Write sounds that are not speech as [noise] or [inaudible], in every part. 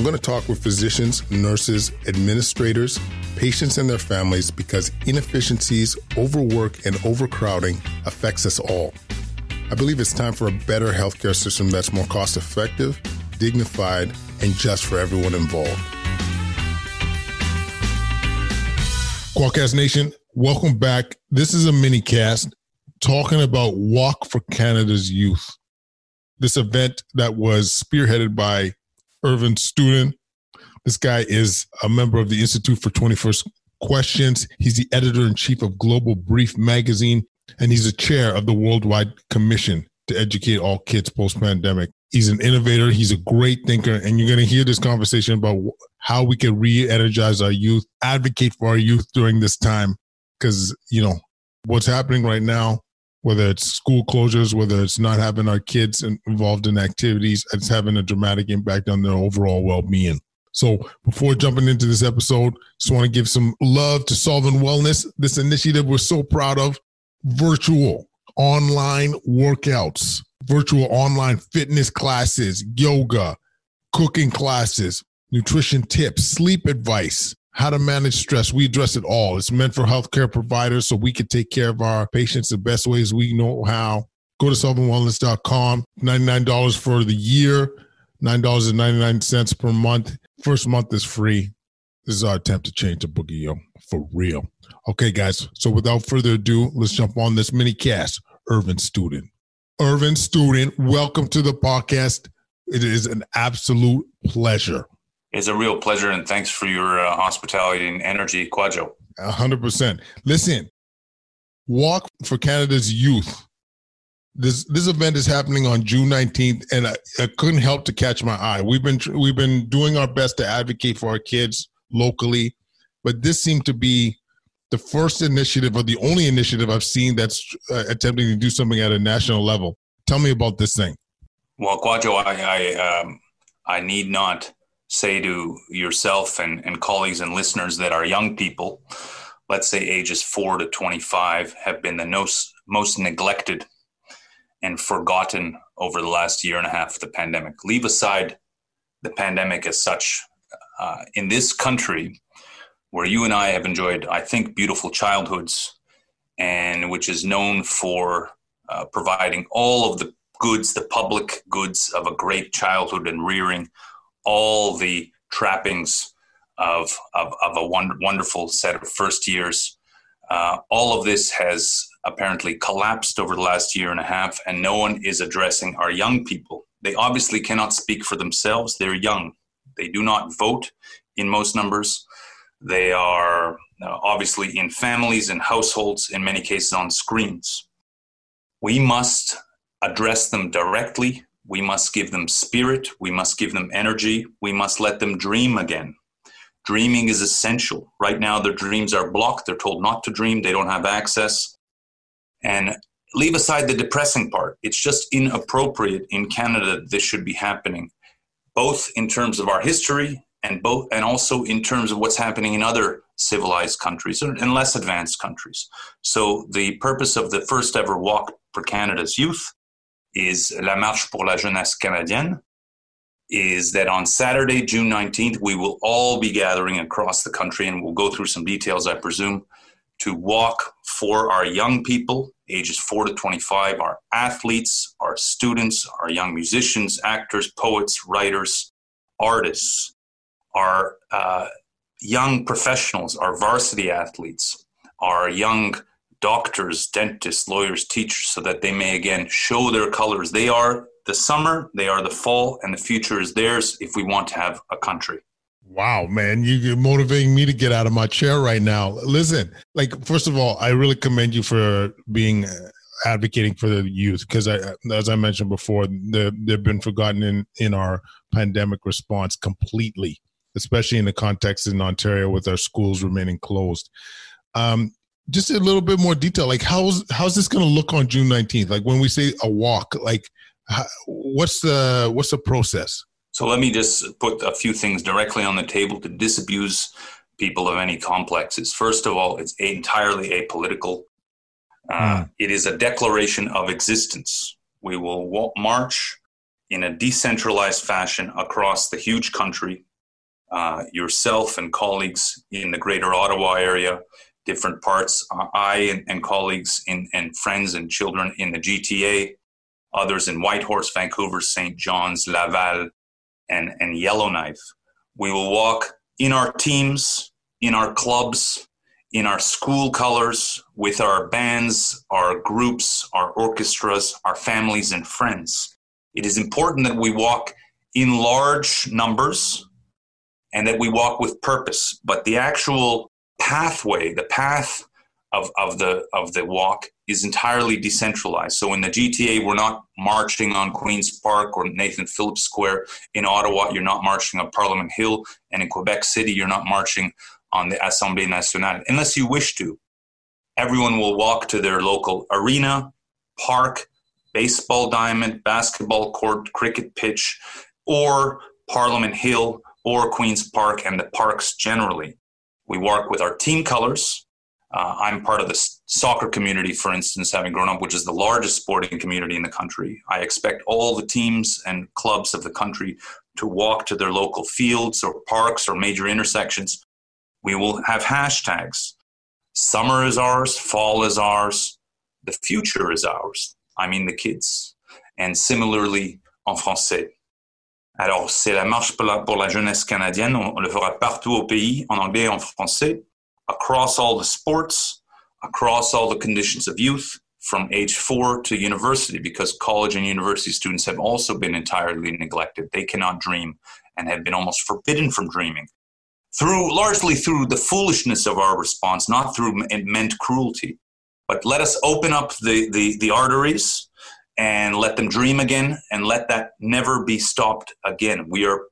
I'm going to talk with physicians, nurses, administrators, patients, and their families because inefficiencies, overwork, and overcrowding affects us all. I believe it's time for a better healthcare system that's more cost effective, dignified, and just for everyone involved. Quadcast Nation, welcome back. This is a mini cast talking about Walk for Canada's Youth. This event that was spearheaded by Irvin Studin. This guy is a member of the Institute for 21st Questions. He's the editor in chief of Global Brief magazine, and he's a chair of the Worldwide Commission to Educate All Kids Post Pandemic. He's an innovator, he's a great thinker, and you're going to hear this conversation about how we can re energize our youth, advocate for our youth during this time. Because, you know, what's happening right now whether it's school closures, whether it's not having our kids involved in activities, it's having a dramatic impact on their overall well being. So, before jumping into this episode, just want to give some love to Solving Wellness, this initiative we're so proud of virtual online workouts, virtual online fitness classes, yoga, cooking classes, nutrition tips, sleep advice, how to manage stress. We address it all. It's meant for healthcare providers so we can take care of our patients the best ways we know how. Go to solvingwellness.com. $99 for the year, $9.99 per month. First month is free. This is our attempt to change the boogie, yo, for real. Okay, guys. So without further ado, let's jump on this mini cast. Irvin Studin. Irvin Studin, welcome to the podcast. It is an absolute pleasure. It's a real pleasure, and thanks for your uh, hospitality and energy. Hundred percent. Listen, Walk for Canada's Youth. This this event is happening on June nineteenth, and I, I couldn't help to catch my eye. We've been we've been doing our best to advocate for our kids locally, but this seemed to be the first initiative or the only initiative I've seen that's uh, attempting to do something at a national level. Tell me about this thing. Well, Kwadwo, I I, um, I need not say to yourself and, and colleagues and listeners that our young people, let's say ages 4 to 25, have been the most, most neglected and forgotten over the last year and a half of the pandemic. Leave aside the pandemic as such. Uh, in this country, where you and I have enjoyed, I think, beautiful childhoods, and which is known for uh, providing all of the goods, the public goods of a great childhood and rearing all the trappings of, of, of a wonder, wonderful set of first years. Uh, all of this has apparently collapsed over the last year and a half, and no one is addressing our young people. They obviously cannot speak for themselves. They're young. They do not vote in most numbers. They are uh, obviously in families and households, in many cases on screens. We must address them directly we must give them spirit. We must give them energy. We must let them dream again. Dreaming is essential. Right now, their dreams are blocked. They're told not to dream. They don't have access. And leave aside the depressing part. It's just inappropriate in Canada this should be happening, both in terms of our history and both and also in terms of what's happening in other civilized countries and less advanced countries. So the purpose of the first ever walk for Canada's youth is La Marche pour la Jeunesse Canadienne, is that on Saturday, June 19th, we will all be gathering across the country, and we'll go through some details, I presume, to walk for our young people, ages 4 to 25, our athletes, our students, our young musicians, actors, poets, writers, artists, our uh, young professionals, our varsity athletes, our young doctors, dentists, lawyers, teachers, so that they may again show their colors. They are the summer, they are the fall, and the future is theirs if we want to have a country. Wow, man, you're motivating me to get out of my chair right now. Listen, like, first of all, I really commend you for being uh, advocating for the youth because I, as I mentioned before, they've been forgotten in, in our pandemic response completely, especially in the context in Ontario with our schools remaining closed. Um, just a little bit more detail, like how's how's this going to look on June 19th? Like when we say a walk, like how, what's the what's the process? So let me just put a few things directly on the table to disabuse people of any complexes. First of all, it's entirely apolitical. Uh, mm. It is a declaration of existence. We will walk, march in a decentralized fashion across the huge country. Uh, yourself and colleagues in the greater Ottawa area, different parts, uh, I and, and colleagues in, and friends and children in the GTA, others in Whitehorse, Vancouver, St. John's, Laval, and, and Yellowknife. We will walk in our teams, in our clubs, in our school colors, with our bands, our groups, our orchestras, our families, and friends. It is important that we walk in large numbers and that we walk with purpose. But the actual pathway, the path of, of the of the walk is entirely decentralized. So in the GTA, we're not marching on Queen's Park or Nathan Phillips Square. In Ottawa, you're not marching on Parliament Hill, and in Quebec City, you're not marching on the Assemblée Nationale unless you wish to. Everyone will walk to their local arena, park, baseball diamond, basketball court, cricket pitch, or Parliament Hill or Queen's Park and the parks generally. We work with our team colors, uh, I'm part of the soccer community, for instance, having grown up, which is the largest sporting community in the country. I expect all the teams and clubs of the country to walk to their local fields or parks or major intersections. We will have hashtags. Summer is ours, fall is ours, the future is ours. I mean, the kids. And similarly, en français. Alors, c'est la marche pour la, pour la jeunesse canadienne. On, on le fera partout au pays, en anglais et en français across all the sports, across all the conditions of youth, from age four to university, because college and university students have also been entirely neglected. They cannot dream and have been almost forbidden from dreaming. Through largely through the foolishness of our response, not through meant cruelty. But let us open up the, the, the arteries and let them dream again and let that never be stopped again. We are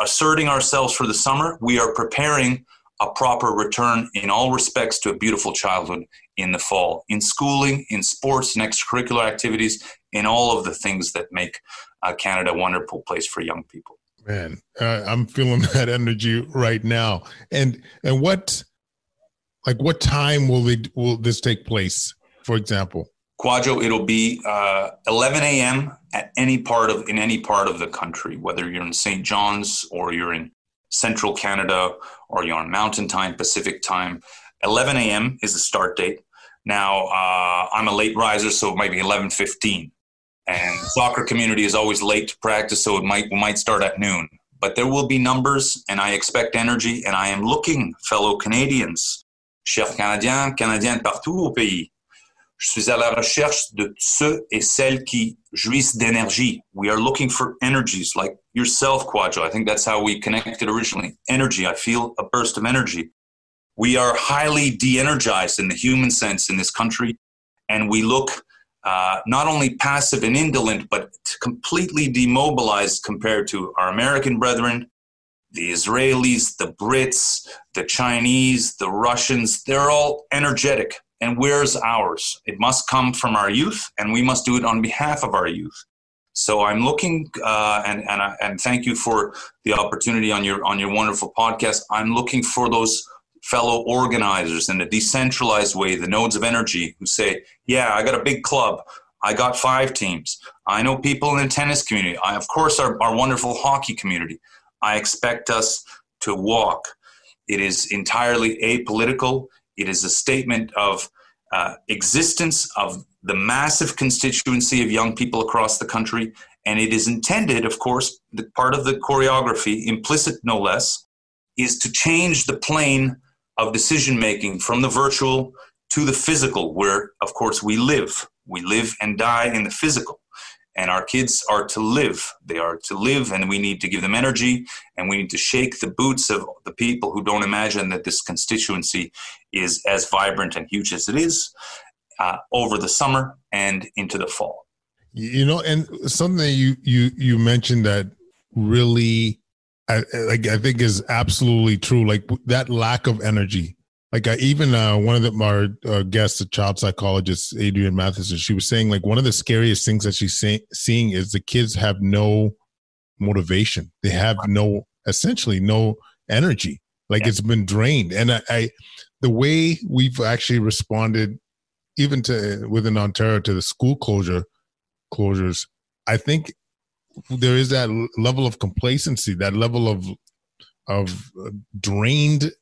asserting ourselves for the summer. We are preparing a proper return in all respects to a beautiful childhood in the fall, in schooling, in sports and extracurricular activities, in all of the things that make uh, Canada a wonderful place for young people. Man, uh, I'm feeling [laughs] that energy right now. And and what, like, what time will they will this take place? For example, Kwadwo, it'll be uh, 11 a.m. at any part of in any part of the country, whether you're in St. John's or you're in Central Canada or you're on Mountain Time, Pacific Time. 11 a.m. is the start date. Now, uh, I'm a late riser, so it might be 11:15. And soccer community is always late to practice, so it might we might start at noon. But there will be numbers, and I expect energy. And I am looking, fellow Canadians, chers Canadiens, Canadiens partout au pays, Je suis à la recherche de ceux et celles qui jouissent d'énergie. We are looking for energies like yourself, Kwadwo. I think that's how we connected originally. Energy. I feel a burst of energy. We are highly de energized in the human sense in this country, and we look uh, not only passive and indolent, but completely demobilized compared to our American brethren, the Israelis, the Brits, the Chinese, the Russians. They're all energetic. And where's ours? It must come from our youth, and we must do it on behalf of our youth. So I'm looking, uh, and and and thank you for the opportunity on your on your wonderful podcast. I'm looking for those fellow organizers in a decentralized way, the nodes of energy, who say, "Yeah, I got a big club. I got five teams. I know people in the tennis community. I, of course, our, our wonderful hockey community. I expect us to walk. It is entirely apolitical. It is a statement of uh, existence of the massive constituency of young people across the country. And it is intended, of course, the part of the choreography, implicit no less, is to change the plane of decision making from the virtual to the physical, where, of course, we live. We live and die in the physical. And our kids are to live. They are to live, and we need to give them energy, and we need to shake the boots of the people who don't imagine that this constituency is as vibrant and huge as it is uh, over the summer and into the fall. You know, and something you you you mentioned that really, I, like I think is absolutely true. Like that lack of energy. Like I, even uh, one of the, our uh, guests, a child psychologist, Adrian Matheson, she was saying like one of the scariest things that she's say, seeing is the kids have no motivation. They have no, essentially no energy. Like yeah. it's been drained. And I, I, the way we've actually responded, even to within Ontario, to the school closure closures, I think there is that level of complacency, that level of of uh, drained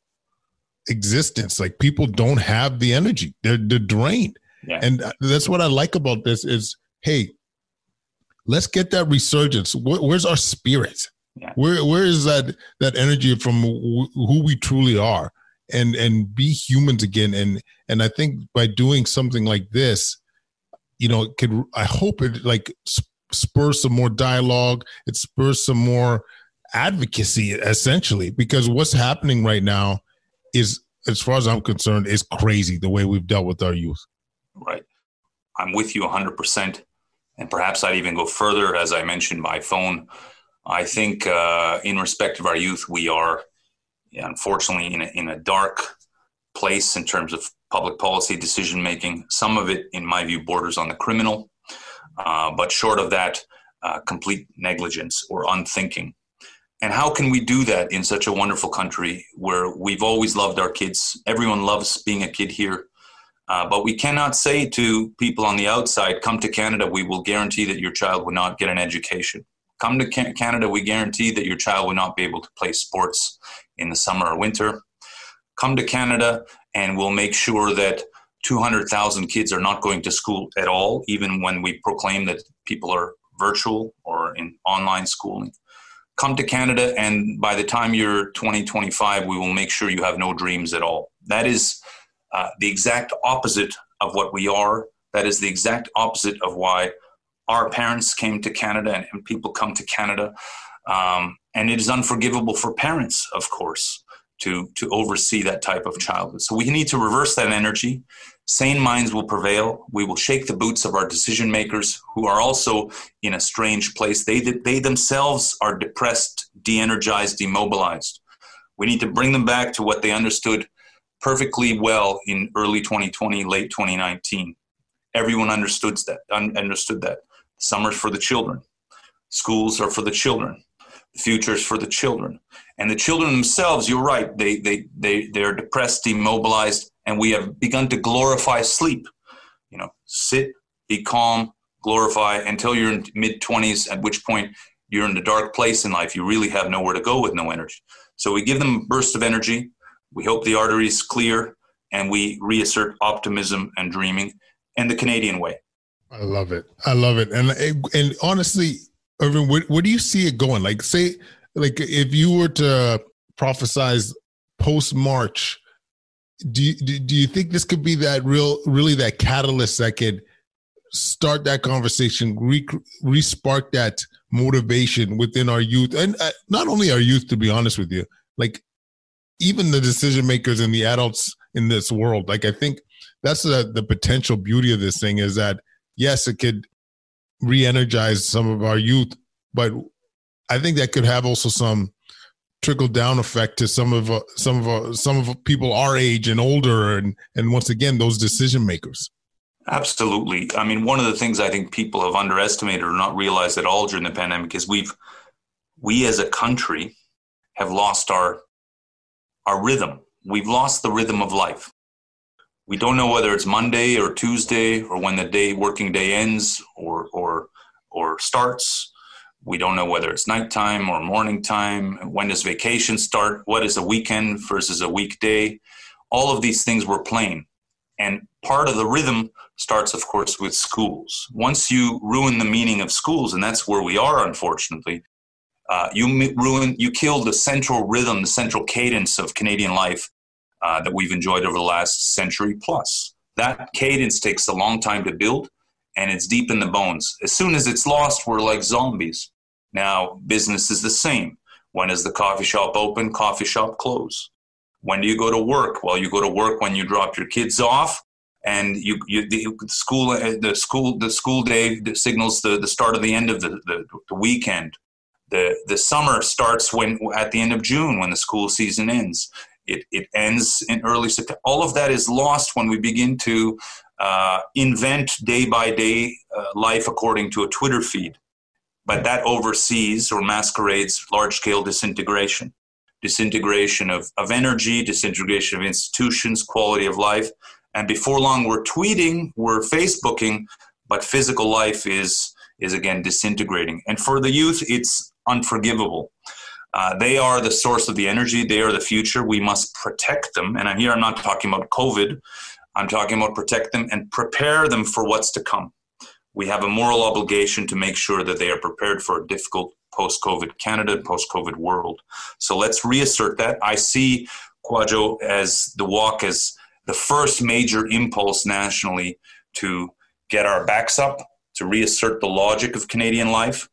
existence. Like people don't have the energy; they're they're drained, yeah. and uh, that's what I like about this. Is hey, let's get that resurgence. Where, where's our spirit? Yeah. Where where is that that energy from who we truly are, and and be humans again? And and I think by doing something like this, you know, it could I hope it like spurs some more dialogue. It spurs some more advocacy, essentially, because what's happening right now is, as far as I'm concerned, is crazy the way we've dealt with our youth. Right. I'm with you 100%. And perhaps I'd even go further, as I mentioned by phone. I think, uh, in respect of our youth, we are unfortunately in a, in a dark place in terms of public policy decision making. Some of it, in my view, borders on the criminal, uh, but short of that, uh, complete negligence or unthinking. And how can we do that in such a wonderful country where we've always loved our kids? Everyone loves being a kid here. Uh, but we cannot say to people on the outside, come to Canada, we will guarantee that your child will not get an education. Come to Canada, we guarantee that your child will not be able to play sports in the summer or winter. Come to Canada, and we'll make sure that 200,000 kids are not going to school at all, even when we proclaim that people are virtual or in online schooling. Come to Canada, and by the time you're 2025, we will make sure you have no dreams at all. That is uh, the exact opposite of what we are. That is the exact opposite of why our parents came to Canada and, and people come to Canada. Um, and it is unforgivable for parents, of course to to oversee that type of childhood. So we need to reverse that energy. Sane minds will prevail. We will shake the boots of our decision makers who are also in a strange place. They they themselves are depressed, de-energized, demobilized. We need to bring them back to what they understood perfectly well in early 2020, late 2019. Everyone understood that. Understood that. Summers for the children. Schools are for the children. The future is for the children and the children themselves you're right they they they they're depressed demobilized and we have begun to glorify sleep. You know sit be calm glorify until you're in mid 20s at which point you're in the dark place in life. You really have nowhere to go with no energy. So we give them a burst of energy. We hope the arteries clear and we reassert optimism and dreaming and the canadian way. I love it. I love it. And and honestly Irvin, where, where do you see it going? Like say like if you were to prophesize post March, do you, do you think this could be that real, really that catalyst that could start that conversation, re, re-spark that motivation within our youth, and uh, not only our youth, to be honest with you, like even the decision makers and the adults in this world. Like I think that's the the potential beauty of this thing is that yes, it could re-energize some of our youth, but I think that could have also some trickle down effect to some of uh, some of uh, some of people our age and older, and and once again those decision makers. Absolutely. I mean, one of the things I think people have underestimated or not realized at all during the pandemic is we've we as a country have lost our our rhythm. We've lost the rhythm of life. We don't know whether it's Monday or Tuesday or when the day working day ends or or or starts we don't know whether it's nighttime or morning time. When does vacation start? What is a weekend versus a weekday? All of these things were playing. And part of the rhythm starts, of course, with schools. Once you ruin the meaning of schools, and that's where we are, unfortunately, uh, you ruin, you kill the central rhythm, the central cadence of Canadian life uh, that we've enjoyed over the last century plus. That cadence takes a long time to build and it's deep in the bones. As soon as it's lost, we're like zombies. Now, business is the same. When is the coffee shop open? Coffee shop close. When do you go to work? Well, you go to work when you drop your kids off, and you, you the school the school the school day signals the, the start of the end of the, the, the weekend. The the summer starts when at the end of June when the school season ends. It, it ends in early September. All of that is lost when we begin to uh, invent day by day uh, life according to a Twitter feed. But that oversees or masquerades large scale disintegration disintegration of, of energy, disintegration of institutions, quality of life. And before long, we're tweeting, we're Facebooking, but physical life is, is again disintegrating. And for the youth, it's unforgivable. Uh, they are the source of the energy. They are the future. We must protect them. And here I'm not talking about COVID. I'm talking about protect them and prepare them for what's to come. We have a moral obligation to make sure that they are prepared for a difficult post COVID Canada, and post COVID world. So let's reassert that. I see Kwadwo as the walk as the first major impulse nationally to get our backs up, to reassert the logic of Canadian life,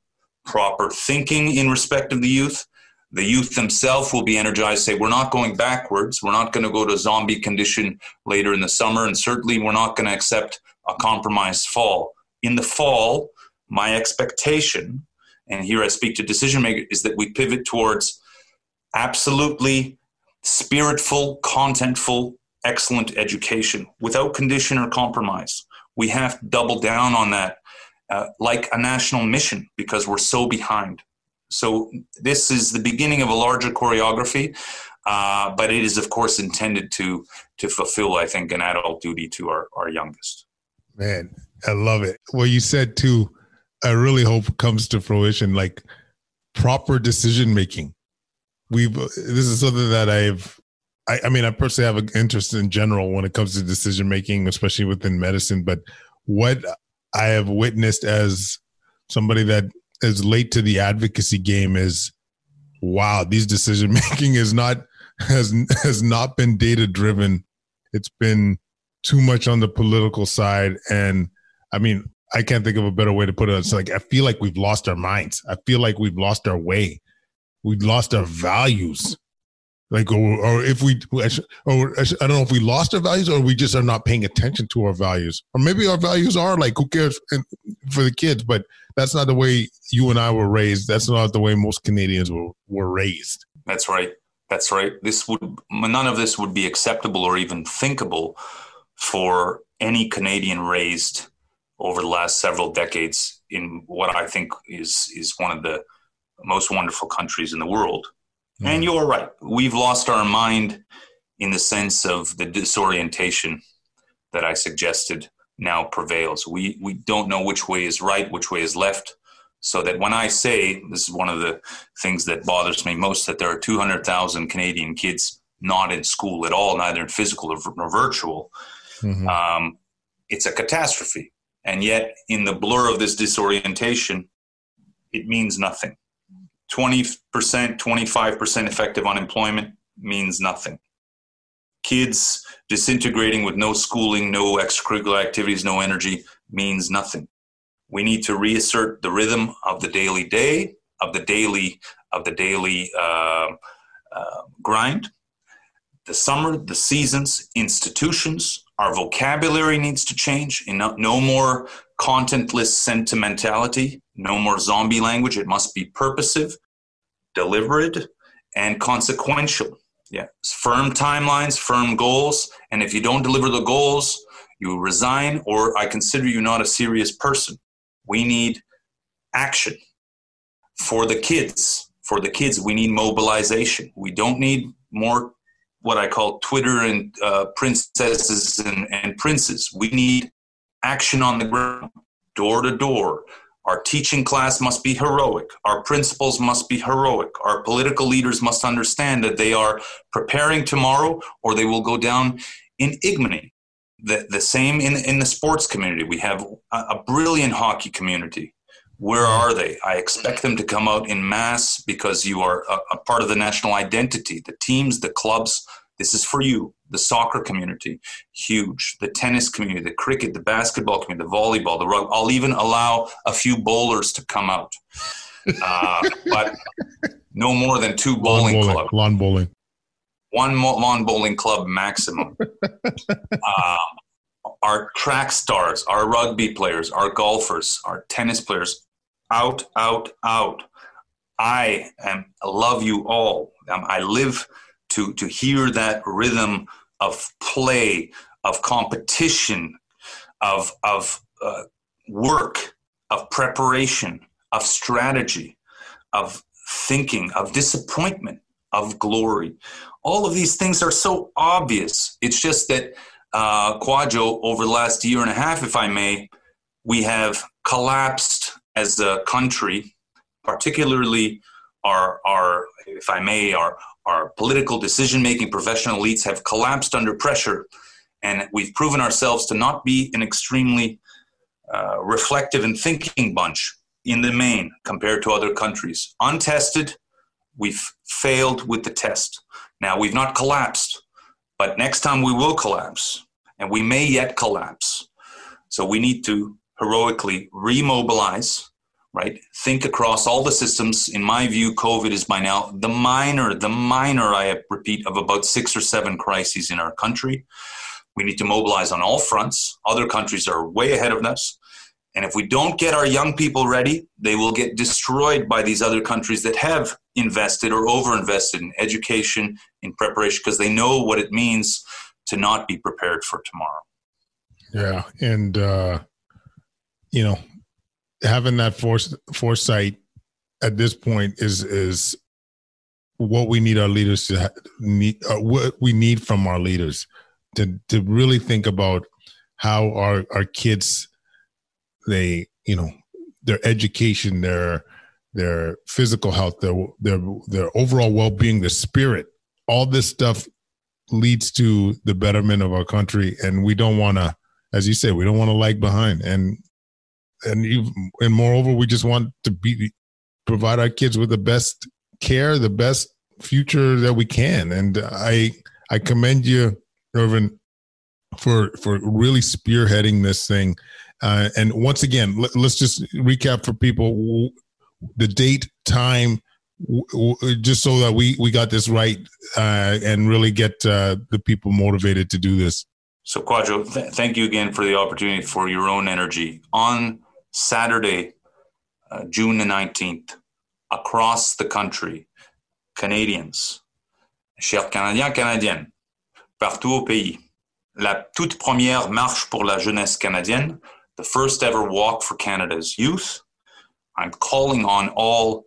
proper thinking in respect of the youth. The youth themselves will be energized, say, we're not going backwards. We're not going to go to zombie condition later in the summer, and certainly we're not going to accept a compromised fall. In the fall, my expectation and here I speak to decision makers, is that we pivot towards absolutely spiritful, contentful, excellent education without condition or compromise. We have to double down on that uh, like a national mission because we're so behind. So, this is the beginning of a larger choreography, uh, but it is, of course, intended to, to fulfill, I think, an adult duty to our, our youngest. Man, I love it. Well, you said too, I really hope comes to fruition, like proper decision making. We've this is something that I've I, I mean I personally have an interest in general when it comes to decision making, especially within medicine. But what I have witnessed as somebody that is late to the advocacy game is wow, these decision [laughs] making is not has has not been data driven. It's been too much on the political side and I mean, I can't think of a better way to put it. It's like I feel like we've lost our minds. I feel like we've lost our way. We've lost our values. Like, or, or if we, or I don't know if we lost our values or we just are not paying attention to our values. Or maybe our values are like, who cares for the kids? But that's not the way you and I were raised. That's not the way most Canadians were, were raised. That's right. That's right. This would, none of this would be acceptable or even thinkable for any Canadian raised over the last several decades in what I think is is one of the most wonderful countries in the world. Mm. And you're right, we've lost our mind in the sense of the disorientation that I suggested now prevails. We we don't know which way is right, which way is left. So that when I say this is one of the things that bothers me most that there are 200,000 Canadian kids not in school at all, neither in physical or, virtual. Mm-hmm. Um, it's a catastrophe and yet, in the blur of this disorientation, it means nothing. 20%, 25% effective unemployment means nothing. Kids disintegrating with no schooling, no extracurricular activities, no energy means nothing. We need to reassert the rhythm of the daily day, of the daily, of the daily uh, uh, grind. The summer, the seasons, institutions, our vocabulary needs to change. No, no more contentless sentimentality, no more zombie language. It must be purposive, deliberate, and consequential. Yeah, firm timelines, firm goals, and if you don't deliver the goals, you resign, or I consider you not a serious person. We need action for the kids. For the kids, we need mobilization. We don't need more what I call Twitter and uh, princesses and, and princes. We need action on the ground, door to door. Our teaching class must be heroic. Our principals must be heroic. Our political leaders must understand that they are preparing tomorrow or they will go down in ignominy. The, the same in, in the sports community. We have a, a brilliant hockey community. Where are they? I expect them to come out in mass because you are a, a part of the national identity. The teams, the clubs, This is for you, the soccer community, huge. The tennis community, the cricket, the basketball community, the volleyball, the rugby. I'll even allow a few bowlers to come out, uh, [laughs] but no more than two bowling, bowling clubs. lawn bowling One mo- lawn bowling club maximum. uh, [laughs] our track stars, our rugby players, our golfers, our tennis players, out, out, out. I am love you all. Um, I live to to hear that rhythm of play, of competition, of of uh, work, of preparation, of strategy, of thinking, of disappointment, of glory. All of these things are so obvious. It's just that uh, over the last year and a half, if I may, we have collapsed as a country, particularly our, our if I may, our, our political decision making professional elites have collapsed under pressure. And we've proven ourselves to not be an extremely uh, reflective and thinking bunch in the main compared to other countries. Untested, we've failed with the test. Now, we've not collapsed, but next time we will collapse, and we may yet collapse. So we need to heroically remobilize, right? Think across all the systems. In my view, COVID is by now the minor, the minor, I repeat, of about six or seven crises in our country. We need to mobilize on all fronts. Other countries are way ahead of us. And if we don't get our young people ready, they will get destroyed by these other countries that have invested or overinvested in education, in preparation, because they know what it means to not be prepared for tomorrow. Yeah, and uh, you know, having that force, foresight at this point is is what we need our leaders to ha- need. Uh, what we need from our leaders to to really think about how our our kids they you know their education their their physical health their their their overall well-being their spirit all this stuff leads to the betterment of our country and we don't want to as you said we don't want to lag behind and and even, and moreover we just want to be provide our kids with the best care the best future that we can. And i i commend you irvin for for really spearheading this thing. Uh, and once again let, us just recap for people the date time just so that we we got this right uh, and really get uh, the people motivated to do this. So Kwadwo th- thank you again for the opportunity for your own energy on saturday uh, june the 19th across the country canadians chers canadiens canadiennes partout au pays. La toute première marche pour la jeunesse canadienne the first ever walk for canada's youth. I'm calling on all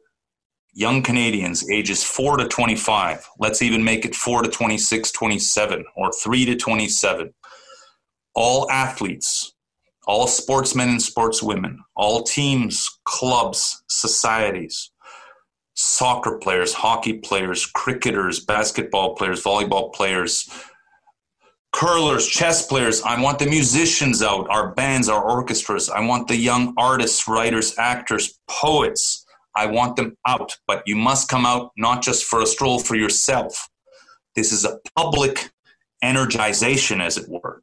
young Canadians ages 4 to 25, let's even make it 4 to 26, 27, or 3 to 27, all athletes, all sportsmen and sportswomen, all teams, clubs, societies, soccer players, hockey players, cricketers, basketball players, volleyball players, curlers, chess players. I want the musicians out, our bands, our orchestras. I want the young artists, writers, actors, poets I want them out, but you must come out not just for a stroll for yourself. This is a public energization, as it were.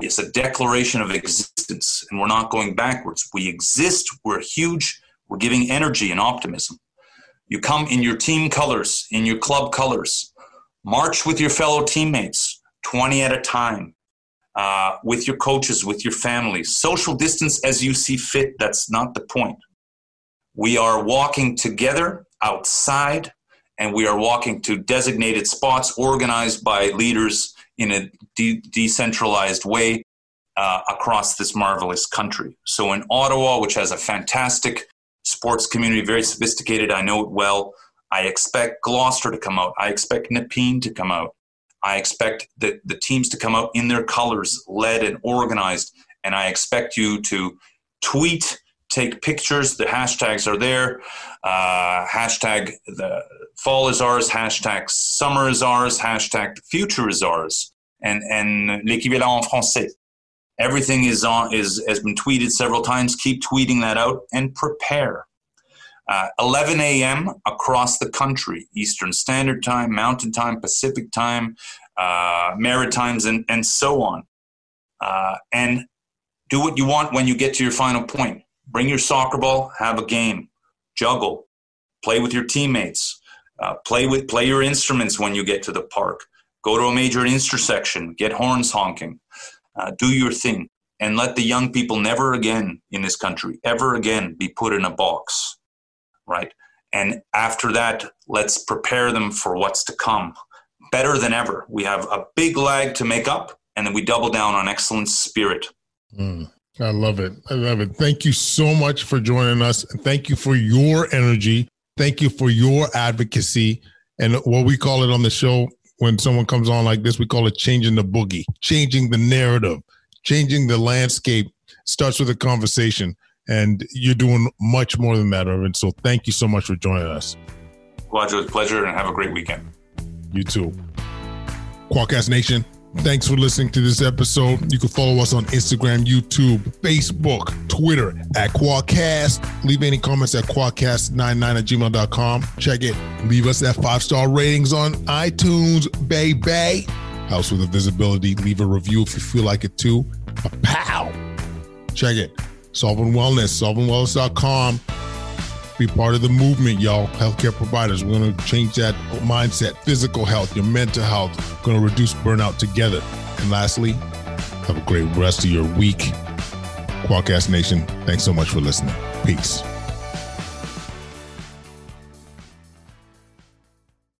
It's a declaration of existence, and we're not going backwards. We exist, we're huge, we're giving energy and optimism. You come in your team colors, in your club colors, march with your fellow teammates, 20 at a time, uh, with your coaches, with your families. Social distance as you see fit, that's not the point. We are walking together outside and we are walking to designated spots organized by leaders in a de- decentralized way uh, across this marvelous country. So in Ottawa, which has a fantastic sports community, very sophisticated, I know it well. I expect Gloucester to come out. I expect Nepean to come out. I expect the, the teams to come out in their colors, led and organized. And I expect you to tweet take pictures. The hashtags are there. Uh, hashtag the fall is ours. Hashtag summer is ours. Hashtag future is ours. And and l'équivalent en français. Everything is on is has been tweeted several times. Keep tweeting that out and prepare. Uh, 11 a.m. across the country, Eastern Standard Time, Mountain Time, Pacific Time, uh, Maritimes, and, and so on. Uh, and do what you want when you get to your final point. Bring your soccer ball, have a game, juggle, play with your teammates, uh, play with play your instruments when you get to the park. Go to a major intersection, get horns honking, uh, do your thing, and let the young people never again in this country, ever again, be put in a box, right? And after that, let's prepare them for what's to come better than ever. We have a big lag to make up, and then we double down on excellence spirit. Mm, I love it. I love it. Thank you so much for joining us. And thank you for your energy. Thank you for your advocacy. And what we call it on the show when someone comes on like this, we call it changing the boogie, changing the narrative, changing the landscape starts with a conversation. And you're doing much more than that, Irvin. So thank you so much for joining us. Roger, it's a pleasure and have a great weekend. You too. Kwadcast Nation, thanks for listening to this episode. You can follow us on Instagram, YouTube, Facebook, Twitter at Kwadcast. Leave any comments at kwadcast99 at gmail.com. Check it. Leave us that five star ratings on iTunes, baby. House with a visibility. Leave a review if you feel like it too. Pow. Check it. Solving Wellness, solvingwellness.com. Be part of the movement, y'all. Healthcare providers. We're going to change that mindset, physical health, your mental health. Going to reduce burnout together. And lastly, have a great rest of your week. Kwadcast Nation, thanks so much for listening. Peace.